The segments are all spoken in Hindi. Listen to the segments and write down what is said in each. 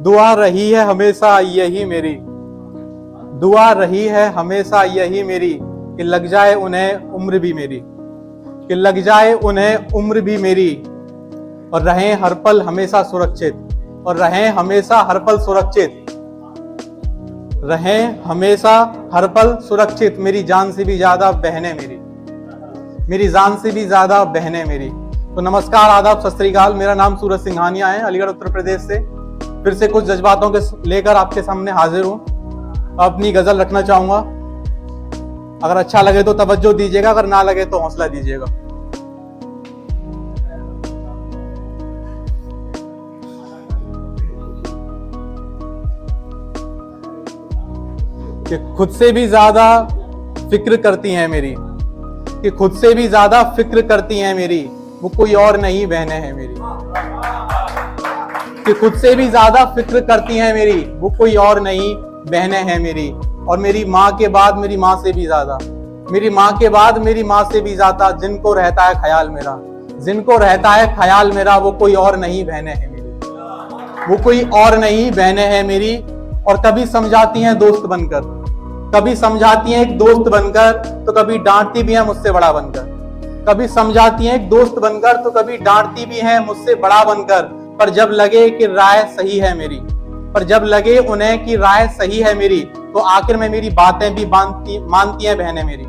दुआ रही है हमेशा यही मेरी। दुआ रही है हमेशा यही मेरी कि लग जाए उन्हें उम्र भी मेरी। कि लग जाए उन्हें उम्र भी मेरी। और रहें हर पल हमेशा सुरक्षित। और रहें हमेशा हर पल सुरक्षित। रहें हमेशा हर पल सुरक्षित। मेरी जान से भी ज़्यादा बहने मेरी। मेरी जान से भी ज़्यादा बहने मेरी। तो नमस्कार, आदाब, सत मेरा नाम सूरज सिंघानिया है, अलीगढ़ उत्तर प्रदेश से। फिर से कुछ जज्बातों के लेकर आपके सामने हाजिर हूँ। अपनी गज़ल रखना चाहूँगा। अगर अच्छा लगे तो तवज्जो दीजिएगा, अगर ना लगे तो हौसला दीजिएगा। कि खुद से भी ज़्यादा फ़िक्र करती हैं मेरी। कि खुद से भी ज़्यादा फ़िक्र करती हैं मेरी। वो कोई और नहीं, बहने हैं मेरी। कि खुद से भी ज़्यादा फ़िक्र करती हैं मेरी। वो कोई और नहीं, बहने हैं मेरी। और मेरी माँ के बाद मेरी माँ से भी ज़्यादा। मेरी माँ के बाद मेरी माँ से भी ज़्यादा जिनको रहता है ख्याल मेरा। जिनको रहता है ख्याल मेरा, वो कोई और नहीं, बहने हैं मेरी। वो कोई और नहीं, बहने हैं मेरी। और कभी समझाती हैं दोस्त बनकर। कभी समझाती हैं एक दोस्त बनकर तो कभी डांटती भी है मुझसे बड़ा बनकर। कभी समझाती हैं एक दोस्त बनकर तो कभी डांटती भी है मुझसे बड़ा बनकर। पर जब लगे कि राय सही है मेरी, पर जब लगे उन्हें कि राय सही है मेरी तो आखिर में मेरी बातें भी मानती मानती हैं बहनें मेरी।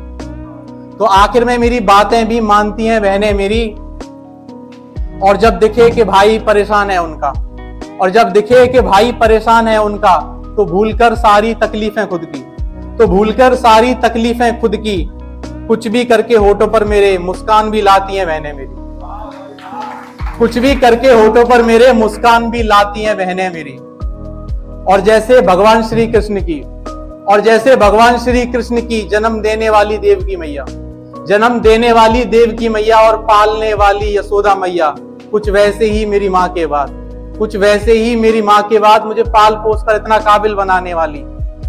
तो आखिर में मेरी बातें भी मानती हैं बहनें मेरी। और जब दिखे कि भाई परेशान है उनका, और जब दिखे कि भाई परेशान है उनका तो भूलकर सारी तकलीफें खुद की तो भूलकर सारी तकलीफें खुद की। कुछ भी करके होठों पर मेरे मुस्कान भी लाती हैं बहनें मेरी। कुछ भी करके होठों पर मेरे मुस्कान भी लाती हैं बहनें मेरी। और जैसे भगवान श्री कृष्ण की, और जैसे भगवान श्री कृष्ण की जन्म देने वाली देव की मैया, जन्म देने वाली देव की मैया और पालने वाली यशोदा मैया, कुछ वैसे ही मेरी माँ के बाद, कुछ वैसे ही मेरी माँ के बाद मुझे पाल पोस कर इतना काबिल बनाने वाली,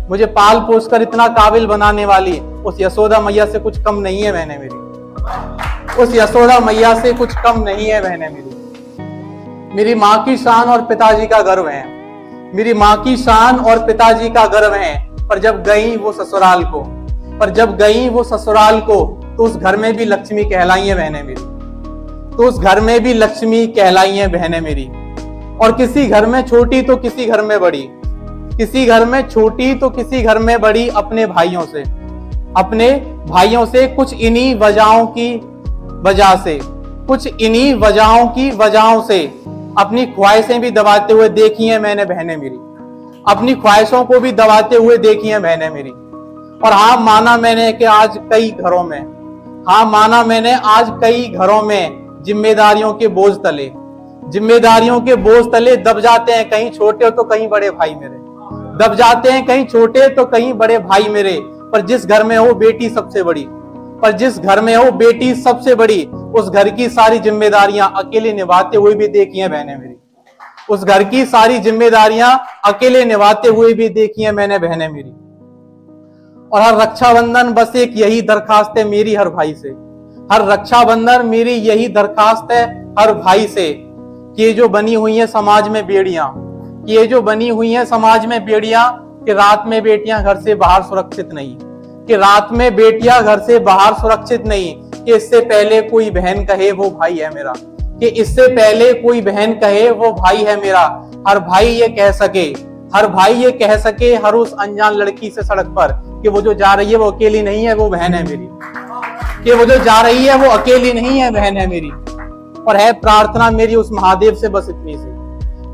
मुझे पाल पोस कर इतना काबिल बनाने वाली उस यशोदा मैया से कुछ कम नहीं है बहने मेरी। उस यशोदा मैया से कुछ कम नहीं है बहने मेरी। मेरी माँ की शान और पिताजी का गर्व है। मेरी माँ की शान और पिताजी का गर्व है। पर जब गई वो ससुराल को, पर जब गई वो ससुराल को तो उस घर में भी लक्ष्मी कहलाई है बहने मेरी। तो उस घर में भी लक्ष्मी कहलाई है बहने मेरी। और किसी घर में छोटी तो किसी घर में बड़ी। किसी घर में छोटी तो किसी घर में बड़ी अपने भाइयों से। अपने भाइयों से कुछ इन्हीं वजहों की वजह से। कुछ इन्हीं वजहों की वजहों से अपनी ख्वाहिशें भी दबाते हुए देखी हैं मैंने बहनें मेरी। अपनी ख्वाहिशों को भी दबाते हुए देखी हैं बहनें मेरी। और हाँ माना मैंने कि आज कई घरों में हाँ माना मैंने आज कई घरों में जिम्मेदारियों के बोझ तले। जिम्मेदारियों के बोझ तले दब जाते हैं कहीं छोटे तो कहीं बड़े भाई मेरे। दब जाते हैं कहीं छोटे तो कहीं बड़े भाई मेरे। पर जिस घर में हो, बेटी सबसे बड़ी। पर जिस घर में हो, बेटी सबसे बड़ी, उस घर की सारी जिम्मेदारियाँ अकेले निभाते हुए भी देखी हैं बहनें मेरी। उस घर की सारी जिम्मेदारियाँ अकेले निभाते हुए भी देखी हैं मैंने बहनें मेरी। और हर रक्षाबंधन बस एक यही दरखास्त है मेरी हर भाई से। हर रक्षाबंधन मेरी यही दरखास्त है हर भाई से कि ये जो बनी हुई है समाज में बेड़ियाँ ये जो बनी हुई है समाज में बेड़ियाँ कि रात में बेटियाँ घर से बाहर सुरक्षित नहीं। कि रात में बेटियाँ घर से बाहर सुरक्षित नहीं, कि इससे पहले कोई बहन कहे, वो भाई है मेरा। कि इससे पहले कोई बहन कहे, वो भाई है मेरा। हर भाई ये कह सके, हर भाई ये कह सके, हर उस अनजान लड़की से सड़क पर, कि वो जो जा रही है वो अकेली नहीं है, वो बहन है मेरी। कि वो जो जा रही है वो अकेली नहीं है, बहन है मेरी। और है प्रार्थना मेरी उस महादेव से बस इतनी सी।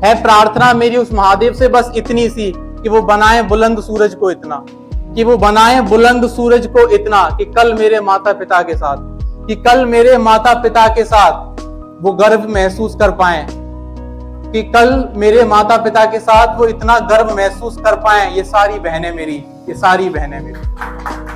है प्रार्थना मेरी उस महादेव से बस इतनी सी कि वो बनाए बुलंद सूरज को इतना। कि वो बनाए बुलंद सूरज को इतना कि कल मेरे माता पिता के साथ, कि कल मेरे माता पिता के साथ वो गर्व महसूस कर पाए, कि कल मेरे माता पिता के साथ वो इतना गर्व महसूस कर पाए, ये सारी बहनें मेरी, ये सारी बहनें मेरी।